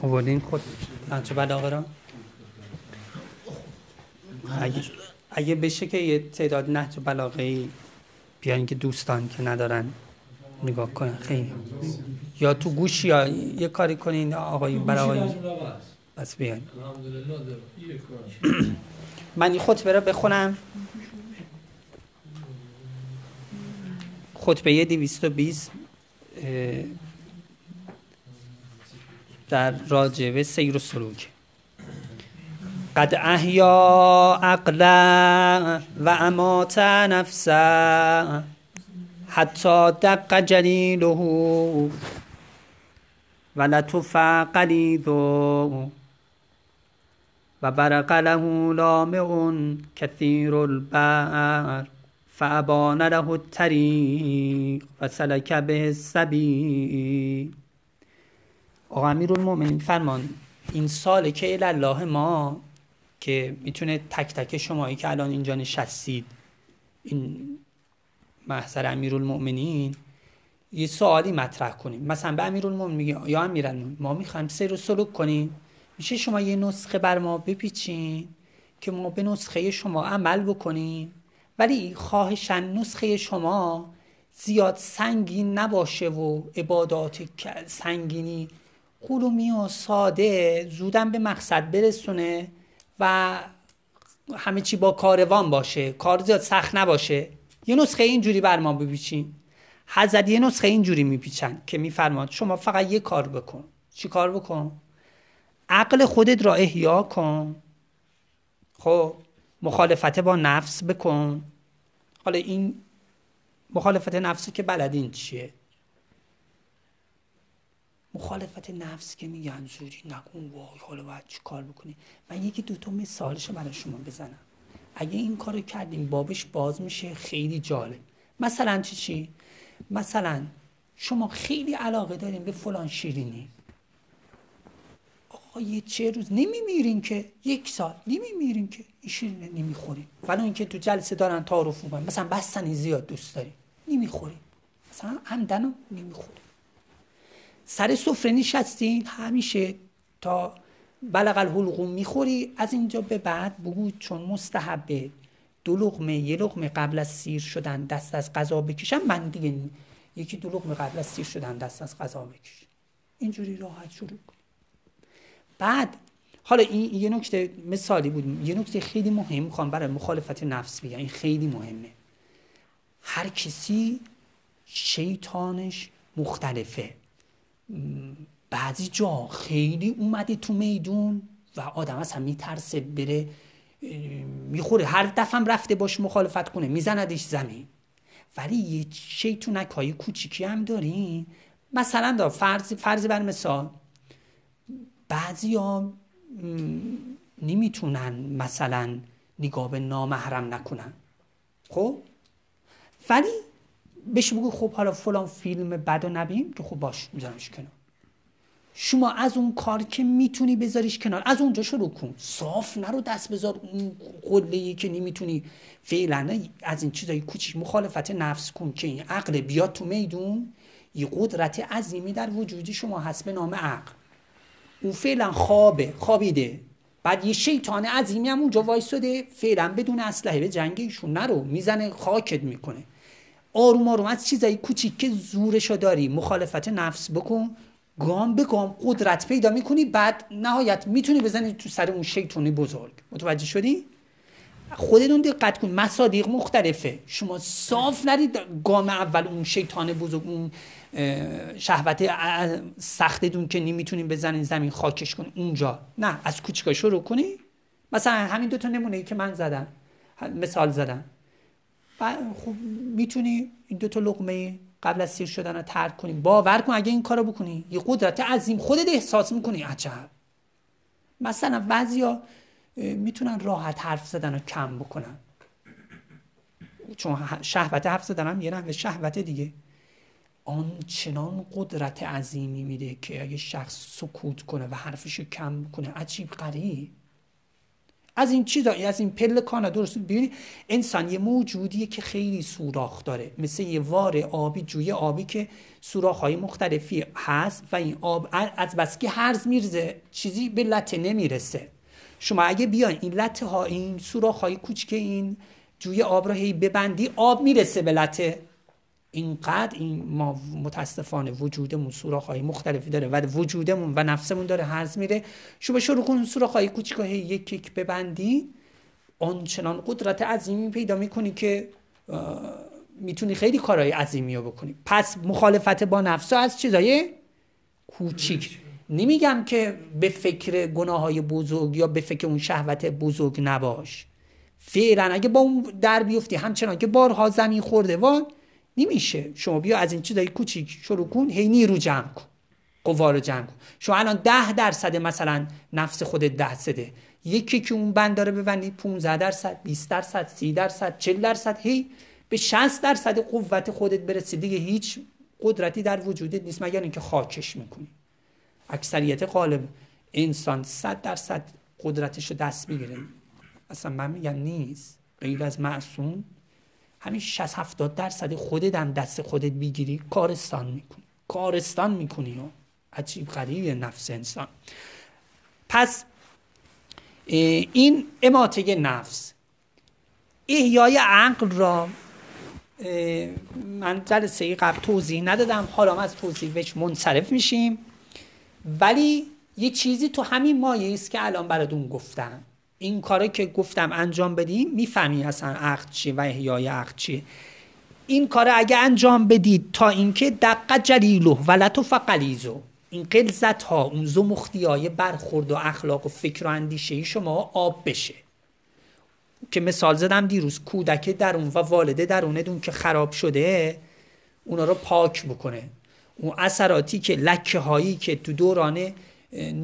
آوردین خود نهج بلاغه را؟ اگه, اگه بشه که یه تعداد نهج بلاغه ای بیان که دوستان که ندارن نگاه کنن. خیلی. یا تو گوش یا یه کاری کنین آقای برای بس بیان من این خطبه را بخونم. خطبه 220 در راجبه سیر و سلوک. قد احیا عقلا و امات نفسا حتی دق جلیله و لطف قلیدو و برق له لامع کثیر البر فابان له الطریق و سلک به السبیل. آقا المؤمنین فرمان این سال که الله ما که می‌تونه تک تک شمایی که الان اینجا نشستید این محضر امیرالمؤمنین یه سوالی مطرح کنیم. مثلا به امیرالمؤمنین میگه یا امیرالمؤمنین ما می‌خوایم سیر و سلوک کنیم. میشه شما یه نسخه بر ما بپیچین که ما به نسخه شما عمل بکنیم؟ ولی خواهشن نسخه شما زیاد سنگین نباشه و عبادات سنگینی قلومی و ساده زودم به مقصد برسونه و همه چی با کاروان باشه. کار زیاد سخت نباشه. یه نسخه اینجوری بر ما بپیچین. حضرت یه نسخه اینجوری میپیچن که میفرماد شما فقط یه کار بکن. چی کار بکن؟ عقل خودت را احیا کن. خب مخالفت با نفس بکن. حالا این مخالفت نفسی که بلدین چیه؟ مخالفت نفس که میگن زوری نکن وای حالا باید چی کار بکنی؟ من یکی دوتا مثالش برای شما بزنم. اگه این کارو کردیم بابش باز میشه خیلی جالب. مثلا چی چی؟ مثلا شما خیلی علاقه دارین به فلان شیرینی. آقا یه چه روز نمیمیرین که یک سال نمیمیرین که این شیرینه نمی‌خورین. ولی اینکه تو جلسه دارن تعارف مثلا بستنی زیاد دوست دارین. نمی‌خورین. مثلا عمدنو نمی‌خورین. سر سفره نشستین؟ همیشه تا بلغ الحلقوم می‌خوری؟ از اینجا به بعد بگو چون مستحبه. دو لغمه یه لغمه قبل از سیر شدن دست از غذا بکشم من دیگه یکی دو لغمه قبل از سیر شدن دست از غذا بکشم اینجوری راحت شروع کن. بعد حالا این یه نکته مثالی بود. یه نکته خیلی مهم می‌خوام برای مخالفت نفس بگم. این خیلی مهمه. هر کسی شیطانش مختلفه. بعضی جا خیلی اومده تو میدون و آدم اصلا میترسه بره می‌خوره. هر دفعه رفته باش مخالفت کنه میزندش زمین. ولی یه شیطونک های کوچیکی هم داریم مثلا دا فرض, فرض بر مثال بعضی ها نمی‌تونن مثلا نگاه به نامحرم نکنن. خب؟ ولی بهش بگو خب حالا فلان فیلم بد و نبین که خب باش میذارمش کنار. شما از اون کار که می‌تونی بذاریش کنار. از اونجا شروع کن. صاف نرو دست بذار اون قله که نمی‌تونی. فعلا از این چیزای کوچیک مخالفت نفس کن که این عقل بیاد تو میدون. یه قدرت عظیمی در وجود شما هست به نام عقل. او فعلا خوابه خوابیده. بعد یه شیطان عظیمی هم اونجا وایساده فعلا بدون اسلحه به جنگ ایشون نرو. می‌زنه خاکت می‌کنه. آروم آروم از چیزایی کوچیک که زورشو داری مخالفت نفس بکن گام به گام قدرت پیدا می‌کنی بعد نهایت می‌تونی بزنی تو سر اون شیطانی بزرگ. متوجه شدی؟ خودتون دقت کن مصادیق مختلفه. شما صاف نرید گام اول اون شیطان بزرگ اون شهوت سختتون که نمی‌تونین بزنین زمین خاکش کن اونجا. نه از کوچیکا شروع کنی. مثلا همین دوتا نمونه ای که من زدم مثال زدم. خب می‌تونی این دوتا لقمه قبل از سیر شدن رو ترک کنی. باور کن اگه این کارو بکنی یه قدرت عظیم خودت احساس می‌کنی. عجب. مثلا بعضیا می‌تونن راحت حرف زدن رو کم بکنن. چون شهوت حرف زدن هم یه نحوه شهوت دیگه. آنچنان قدرت عظیمی میده که اگه شخص سکوت کنه و حرفش کم کنه عجیب غریب. از این چیزا از این پله کانا درست ببینید انسان یه موجودیه که خیلی سوراخ داره. مثل یه وار آبی جوی آبی که سوراخ های مختلفی هست و این آب از بس که هرز میرزه چیزی به لطه نمی‌رسه. شما اگه بیاین این لطه ها این سوراخ های کوچک این جوی آب را هی ببندی آب می‌رسه به لطه. اینقدر این ما متاسفانه وجودمون سوراخ های مختلفی داره و وجودمون و نفسمون داره هرز میره. شما شروع کن سوراخ های کوچیک یک یک ببندی. آنچنان قدرت عظیمی پیدا می‌کنی که می‌تونی خیلی کارهای عظیمی رو بکنی. پس مخالفت با نفس از چیزای کوچیک. نمیگم که به فکر گناه های بزرگ یا به فکر اون شهوت بزرگ نباش. فعلا اگه با اون در بیفتی همچنان که بارها زمین خورده وان نمیشه. شما بیا از این چیزای کوچیک شروع کن. هی نیرو جمع کن. قوا رو جمع کن. شما الان ده درصد مثلا نفس خودت ده سده یکی که اون بند داره ببندی 15 درصد 20 درصد 30 درصد 40 درصد هی به 60 درصد قوت خودت برسی. دیگه هیچ قدرتی در وجودت نیست مگر اینکه خاکش می‌کنی. اکثریت غالب انسان 100 درصد قدرتش رو دست می‌گیره. اصلا من میگم نیست. غیر از معصوم همین 60 70 درصد خودت هم دست خودت بگیری کارستان می‌کنی. کارستان می‌کنی و عجیب غریب نفس انسان. پس این اماته نفس. احیای عقل را من جلسه قبل توضیح ندادم. حالا از توضیحش منصرف میشیم. ولی یه چیزی تو همین مایه است که الان براتون گفتم. این کاره که گفتم انجام بدیم می‌فهمی اصلا عقد چیه و احیای عقد چیه. این کار اگه انجام بدید تا اینکه دقه جلیلو و لطف قلیزو این قلزت ها اون زمختی های برخورد و اخلاق و فکر و اندیشه شما آب بشه. که مثال زدم دیروز کودک درون و والده درونه که خراب شده اونا رو پاک بکنه. اون اثراتی که لکه هایی که تو دوران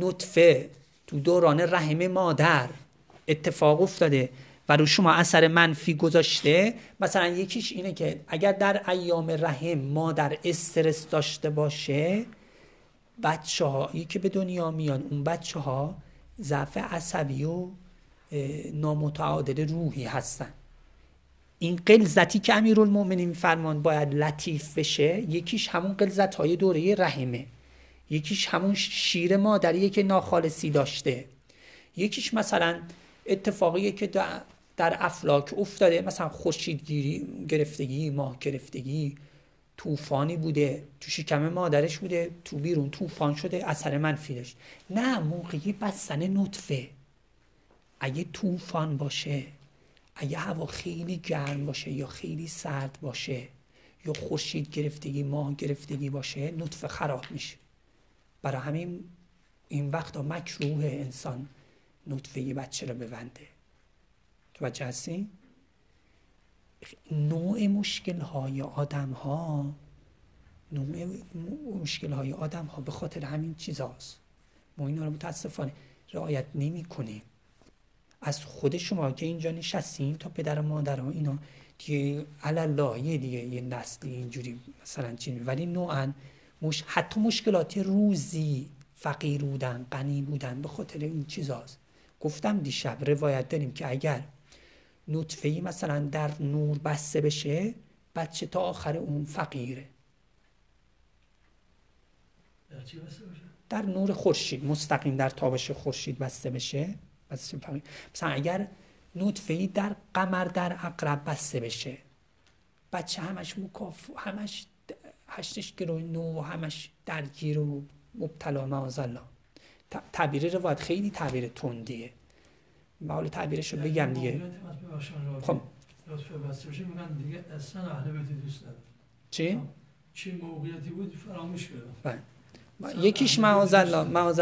نطفه تو دوران رحم مادر اتفاق افتاده و رو شما اثر منفی گذاشته مثلا یکیش اینه که اگر در ایام رحم مادر استرس داشته باشه بچه هایی که به دنیا میان اون بچه ها ضعف عصبی و نامتعادل روحی هستن. این قلزتی که امیرالمؤمنین فرمان باید لطیف بشه یکیش همون قلزت های دوره رحمه. یکیش همون شیر مادریه که ناخالصی داشته. یکیش مثلا اتفاقیه که در افلاک افتاده. مثلا خورشیدگیری گرفتگی ماه گرفتگی طوفانی بوده. تو شکم مادرش بوده. تو بیرون طوفان شده. اثر منفی داشت. نه موقعی بستن نطفه. اگه طوفان باشه اگه هوا خیلی گرم باشه یا خیلی سرد باشه یا خورشید گرفتگی ماه گرفتگی باشه نطفه خراب میشه. برای همین این وقتا مکروه انسان نطفه بچه رو ببنده. توجه هستی؟ نوع مشکل های آدم ها نوع مشکل های آدم ها به خاطر همین چیز هاست ما اینا رو متاسفانه رعایت نمی کنیم از خود شما که اینجا نشستین تا پدر و مادر ها اینا دیگه الله یه دیگه یه نسلی اینجوری مثلا چین ولی نوعا مش... حتی مشکلات روزی فقیر بودن غنی بودن به خاطر این چیز هاست گفتم دیشب روایت داریم که اگر نطفه ای مثلا در نور بسته بشه بچه تا آخر اون فقیره. در نور خورشید مستقیم در تابش خورشید بسته بشه. مثلا اگر نطفه ای در قمر در اقرب بسته بشه بچه همش مکاف همش هشتش گروه نو همش درگیر و مبتلا معاذ تعبیر روایت خیلی تعبیر تندیه. ما حالا تعبیرش رو بگم دیگه. خب. دیگه اصلا اهل بیت دوست چی؟ چی موقعیتی بود؟ فراموش کردم. بله. یکیش معاذ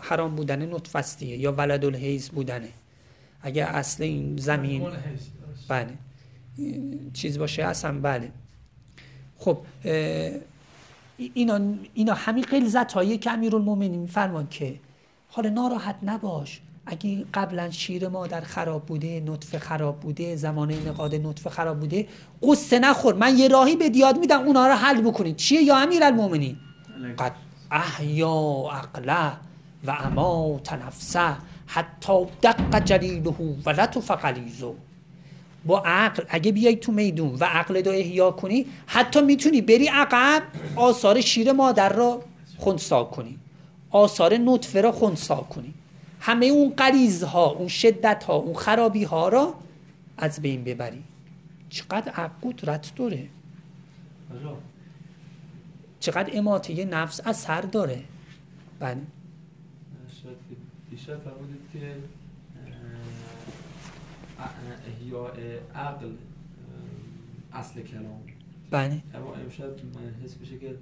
حرام بودن نطفستیه یا ولد الحیز بودنه. اگه اصل این زمین بله. چیز باشه اصلا بله. خب اینا, اینا همین قلزت هایی که امیرالمومنین. میفرمان که حالا ناراحت نباش. اگه قبلا شیر مادر خراب بوده نطفه خراب بوده زمان نقاد نطفه خراب بوده قصه نخور. من یه راهی به دیاد میدم اونا رو حل بکنید. چیه یا امیر المومنین قد احیا عقله و اما نفسه حتی دق جلیله و لطف قلیزو با عقل اگه بیای تو میدون و عقل دو احیا کنی حتی می‌تونی بری عقب آثار شیر مادر را خونسا کنی. آثار نطفه را خونسا کنی. همه اون قریز ها اون شدت ها اون خرابی ها را از بین ببری. چقدر عقل قدرت داره چقدر اماته نفس اثر داره. بله. دیشب فرمودید که احیاء عقل اصل کلام. بله. اما امشب حس بشه که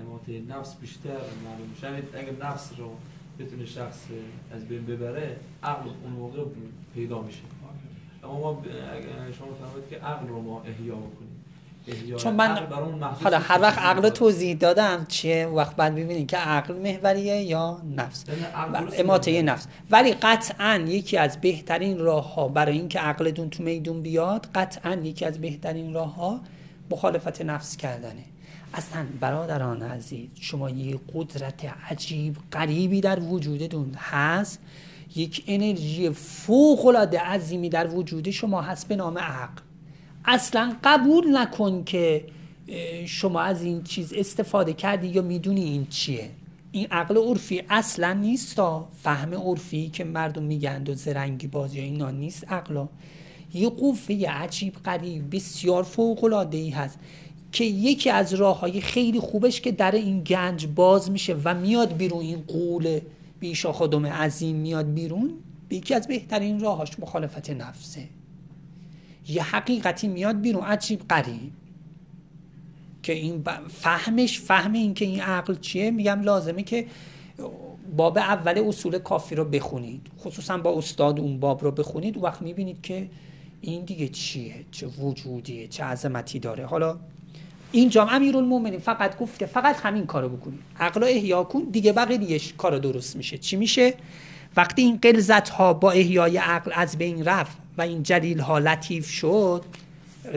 اماته نفس بیشتر معلوم میشه. یعنی اگر نفس رو بتونه شخص از بین ببره عقل اون موقع پیدا میشه. اما ما شما فرمودید که عقل رو ما احیا بکنیم. چون من حالا هر وقت عقل توضیح دادم چیه؟ وقت بعد ببینید که عقل محوریه یا نفس. اماته نفس. ولی قطعا یکی از بهترین راه ها برای اینکه عقلتون تو میدون بیاد قطعا یکی از بهترین راه ها مخالفت نفس کردنه. اصلا برادران عزیز شما یه قدرت عجیب قریبی در وجودتون هست. یک انرژی فوق العاده عظیمی در وجود شما هست به نام عقل. اصلا قبول نکن که شما از این چیز استفاده کردی یا می‌دونی این چیه. این عقل عرفی اصلا نیست. فهم عرفی که مردم میگند و زرنگی بازی اینا نیست عقلا. یه قوه عجیب قریب بسیار فوق العاده ای هست. که یکی از راه های خیلی خوبش که در این گنج باز میشه و میاد بیرون این قول بیشا خودم عظیم میاد بیرون یکی از بهترین راهاش مخالفت نفسه. یه حقیقتی میاد بیرون عجیب قریب که این فهمش فهم این که این عقل چیه میگم لازمه که باب اول اصول کافی رو بخونید. خصوصا با استاد اون باب رو بخونید وقت می‌بینید که این دیگه چیه چه وجودیه چه عظمتی داره. حالا اینجا امیرالمومنین فقط گفته فقط همین کارو بکنید. عقل احیا کن دیگه بقیه کار درست میشه. چی میشه؟ وقتی این قلزت ها با احیای عقل از بین رفت و این جلیل ها لطیف شد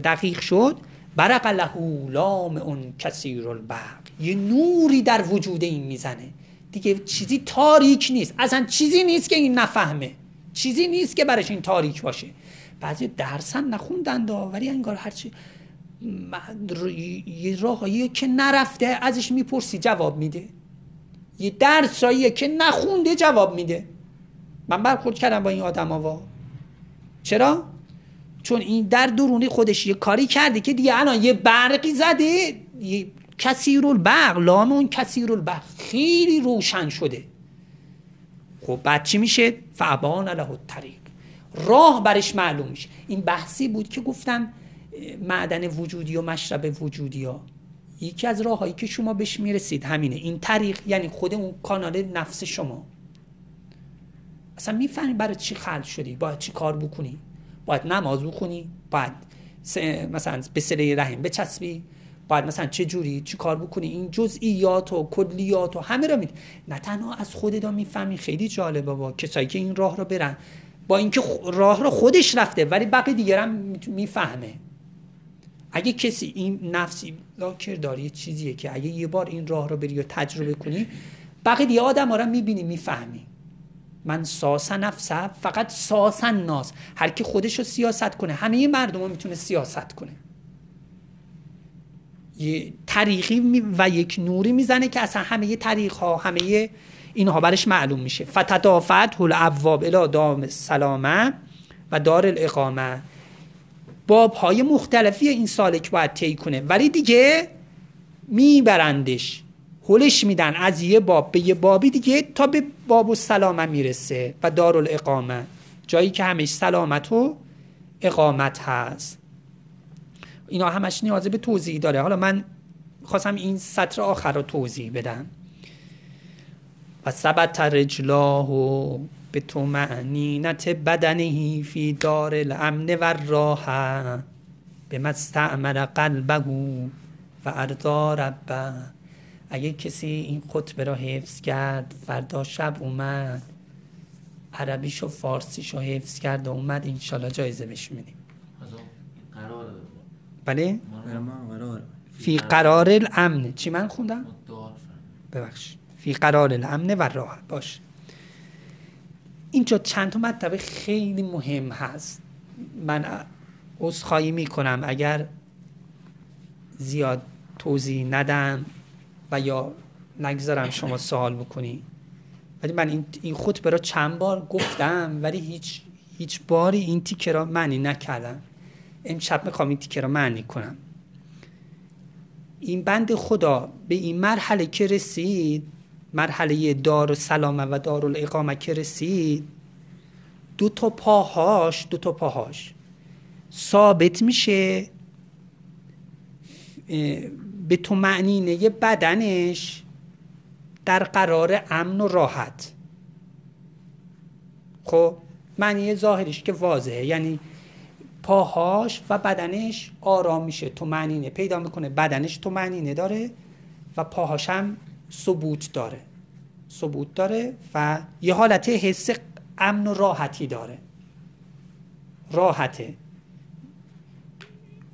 دقیق شد برق له لام اون کثیر البرق یه نوری در وجود این می‌زنه. دیگه چیزی تاریک نیست. اصلا چیزی نیست که این نفهمه. چیزی نیست که برش این تاریک باشه. بعضی درسن نخوندن ولی انگار هرچی یه راهایی که نرفته ازش می‌پرسی جواب میده. یه درسایی که نخونده جواب میده. من برخورد کردم با این آدم ها چرا؟ چون این در درونی خودش یه کاری کرده که دیگه الان یه برقی زده یه کثیر البرق لام اون کثیر البرق خیلی روشن شده. خب بعد چی میشه؟ فعبان له الطریق. راه برش معلوم میشه. این بحثی بود که گفتم معدن وجودی و مشرب وجودی ها. یکی از راههایی که شما بهش می‌رسید همینه. این طریق یعنی خود اون کانال نفس شما. اصلا می‌فهمی برای چی خلق شدی؟ باید چی کار بکنی؟ باید نماز بخونی؟ باید مثلا به سله رحم بچسبی؟ باید مثلا چه جوری؟ چی کار بکنی؟ این جزئیات و کلیات و همه رو می نه تنها از خودت می‌فهمی. خیلی جالبه با کسایی که این راه رو برن. با اینکه راه رو خودش رفته ولی بقیه دیگر هم می‌فهمه. اگه کسی این نفسی لاکر داری چیزیه که اگه یه بار این راه رو بری و تجربه کنی بقیه دیگه آدم رو می‌بینی می‌فهمی. من ساسا نفسه فقط ساسا ناس. هر کی خودش رو سیاست کنه. همه مردم رو می‌تونه سیاست کنه. یه طریقی و یک نوری می‌زنه که اصلا همه طریق ها همه اینها برش معلوم میشه. فتدافت هل ابواب الی دام سلامه و دار الاقامه. باب های مختلفی این سالک باید طی کنه. ولی دیگه میبرندش. هلش میدن از یه باب به یه بابی دیگه تا به باب و سلامه می‌رسه و دارالاقامه. جایی که همش سلامت و اقامت هست. اینا همش نیاز به توضیح داره. حالا من خواستم این سطر آخر رو توضیح بدم. و ثبت رجلاه به تو معنینت بدنهی فی دار الامن و راحه به مستعمر قلبه و ارضا ربه. اگه کسی این خطبه را حفظ کرد فردا شب اومد. عربیش و فارسیش رو حفظ کرد و اومد انشالله جایزه بهش میدیم. بله؟ فی قرار الامن. چی من خوندم؟ ببخش فی قرار الامن و راحت باش. اینجا چند تا مطلب خیلی مهم هست. من عذرخواهی می‌کنم. اگر زیاد توضیح ندم و یا نگذارم شما سوال بکنی. ولی من این, این خطبه را چند بار گفتم ولی هیچ هیچ باری این تیکه را معنی نکردم. امشب می‌خوام این تیکه را معنی کنم. این بند خدا به این مرحله که رسید مرحله دار و سلامه و دار الاقامه که رسید دو تا پاهاش دو تا پاهاش ثابت میشه به تو معنینه بدنش در قرار امن و راحت. خب معنی ظاهریش که واضحه یعنی پاهاش و بدنش آرام میشه تو معنینه پیدا می‌کنه بدنش تو معنینه داره و پاهاش هم ثبوت داره. ثبوت داره و یه حالت حس امن و راحتی داره. راحته.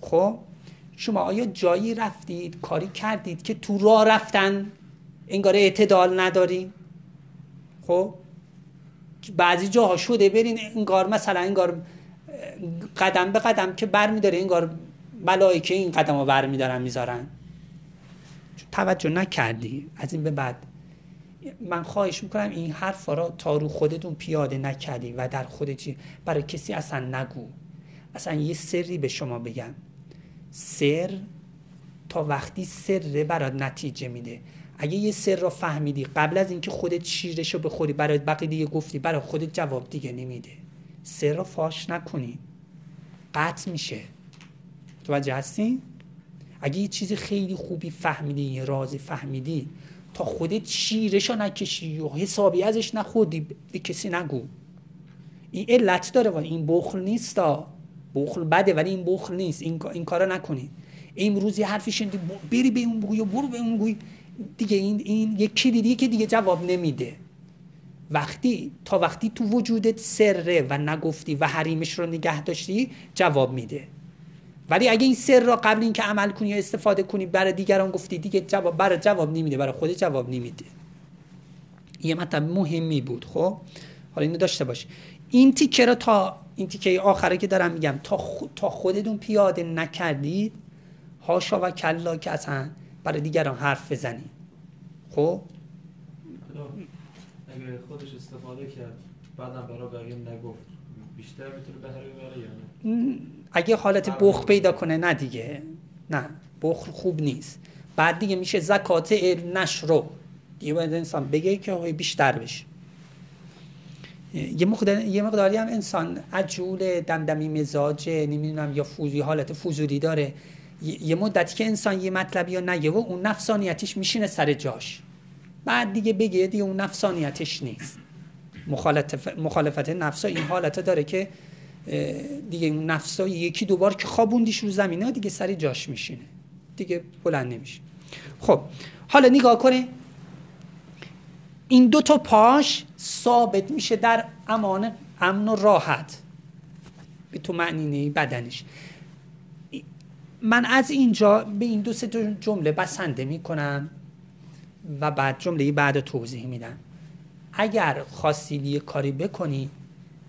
خب شما آیا جایی رفتید کاری کردید که تو راه رفتن انگار اعتدال نداری؟ خب بعضی جاها شده برین انگار مثلا انگار قدم به قدم که بر میداره انگار ملائکه این قدم رو بر میدارن می‌ذارن. توجه نکردی. از این به بعد من خواهش می‌کنم این حرف را تا رو خودتون پیاده نکردی و در خودت برای کسی اصلا نگو. اصلا یه سری به شما بگم. سر تا وقتی سر برات نتیجه میده. اگه یه سر را فهمیدی قبل از اینکه خودت شیرش رو بخوری برای بقیه دیگه گفتی برای خودت جواب دیگه نمیده. سر را فاش نکنی. قطع میشه. توجه هستی؟ اگه یه چیز خیلی خوبی فهمیدی یه رازی فهمیدی تا خودت شیرش رو نکشی و حسابی ازش نخوردی به کسی نگو. این علت داره و این بخل نیست بخل بده ولی این بخل نیست. این, این کارو نکنید امروز یه حرفی شنیدی بری به اون بگوی برو به اون بگوی دیگه این این یکی دیدی که دیگه جواب نمیده. وقتی تا وقتی تو وجودت سره و نگفتی و حریمش رو نگه داشتی جواب میده. ولی اگه این سر را قبل اینکه عمل کنی یا استفاده کنی برای دیگران گفتی دیگه جواب برای جواب نمیده برای خود جواب نمیده. یه مطلب مهمی بود خب؟ حالا اینو داشته باش. این تیکه را تا این تیکه آخره که دارم میگم تا, تا خودتون پیاده نکردید هاشا و کلا که اصلا برای دیگران حرف بزنید. خب؟ اگه خودش استفاده کرد بعدم برای بقیه نگفت بیشتر می‌تونه بهره ببره یا نه؟ اگه حالت بخ پیدا کنه نه دیگه. نه بخل خوب نیست. بعد دیگه میشه زکات علم نشرو دیگه باید انسان بگه که بیشتر بشه. یه, یه مقداری هم انسان عجول دمدمی مزاج نمی‌دونم یا فوزی حالت فوزوری داره. یه مدتی که انسان یه مطلبی یا نگه و اون نفسانیتش میشینه سر جاش. بعد دیگه بگه دیگه اون نفسانیتش نیست. مخالفت, مخالفت نفسا این حالت داره که دیگه اون نفسا یکی دوبار که خوابوندیش رو زمینه دیگه سر جاش میشینه. دیگه بلند نمیشه. خب حالا نگاه کنه. این دو تا پاش ثابت میشه در امان امن و راحت. به تو معنی بدنش. من از اینجا به این دو سه جمله بسنده می‌کنم و بعد جمله بعد توضیح میدم. اگر خواستید یه کاری بکنید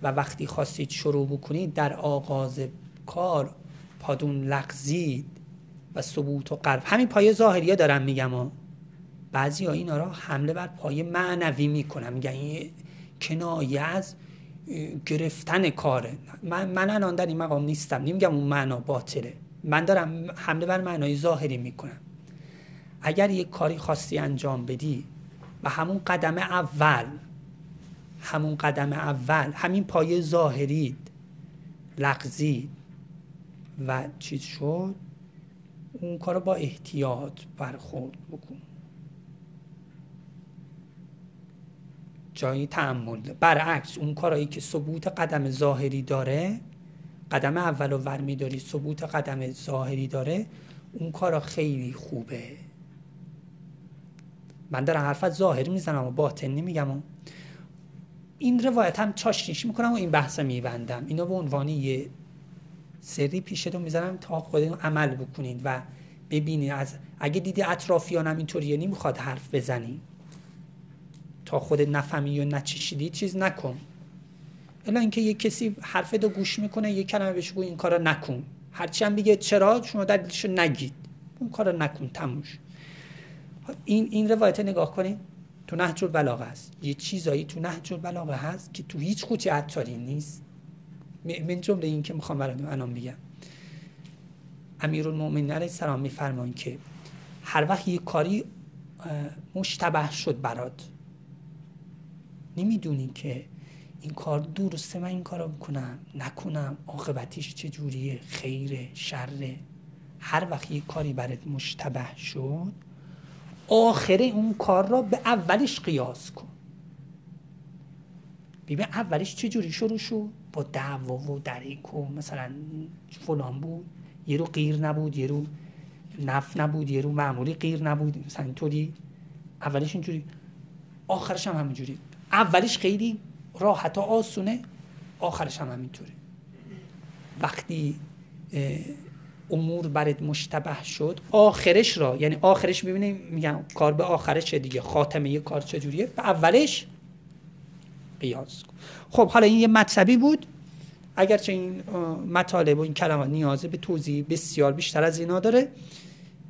و وقتی خواستید شروع بکنید در آغاز کار پادون لغزید و ثبوت و قلب همین پایه ظاهریه دارم میگم و بعضی ها اینا را حمله بر پایه معنوی می‌کنم میگن این کنایه از گرفتن کاره من, من الان در این مقام نیستم. نمیگم اون معنا باطله. من دارم حمله بر معنای ظاهری می‌کنم. اگر یک کاری خواستی انجام بدی و همون قدم اول همون قدم اول همین پایه ظاهری لغزید و چیز شد؟ اون کار با احتیاط برخورد بکن. جایی تعمل برعکس اون کارایی که ثبوت قدم ظاهری داره قدم اول و ور میداری ثبوت قدم ظاهری داره اون کارا خیلی خوبه. من دارم حرفت ظاهری می‌زنم و باطن نمیگم این روایت هم چاشنیش می‌کنم و این بحث میبندم. اینو به عنوان یه سری پیشتون می‌زنم تا خودتون عمل بکنید و ببینید از اگه دیدی اطرافیانم اینطوریه نمی‌خواد حرف بزنی. تا خود نفهمی و نچشیدی چیز نکن. الا اینکه یه کسی حرف دو گوش می‌کنه یه کلمه بهش بگو این کارو نکن. هرچی هم بگه چرا شما دلیلشو نگید. اون کارو نکن تموش این این روایت نگاه کنید تو نهج البلاغه هست. یه چیزایی تو نهج البلاغه هست که تو هیچ قوطی عطاری نیست. من جمله این که می‌خوام براتون الان بگم. امیرالمومنین علیه السلام میفرمایند که هر وقت یه کاری مشتبه شد برات نمی‌دونی که این کار درسته من این کارو بکنم نکنم عاقبتش چجوریه خیره شره. هر وقت یه کاری برات مشتبه شد آخر اون کار را به اولش قیاس کن. ببین اولش چجوری شروع شد؟ با دعوا و دریک و مثلا فلان بود. یه رو غیر نبود یه رو نف نبود یه رو معمولی غیر نبود. مثلا اینطوری. اولش اینجوری. آخرش هم همینجوری. اولش خیلی راحت و آسونه. آخرش هم همینطوری وقتی امور برات مشتبه شد آخرش را یعنی آخرش ببینیم میگم کار به آخرش دیگه خاتمه یه کار چجوریه؟ به اولش قیاس خب حالا این یه مطلبی بود. اگرچه این مطالب و این کلمات نیازه به توضیح بسیار بیشتر از اینا داره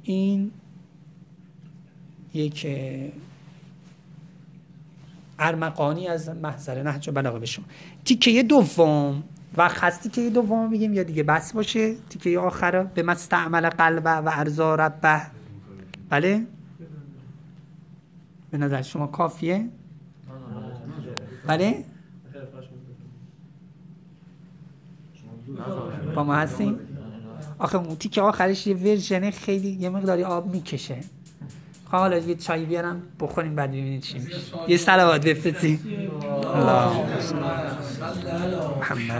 این یک ارمقانی از محضر نهج بلاغه به شما. تیکه دوم. و خستی که دوم بگیم یا دیگه بس باشه. تیکه آخر به مستعمل قلبه و ارزا ربه بله؟ به نظر شما کافیه؟ بله؟ با ما هستیم آخه اون تیکه آخرش یه ورژن خیلی یه مقداری آب می‌کشه. خب حالا یه چای بیارم بخوریم بعد ببینید چی میشه. یه سلوات بفرستیم الله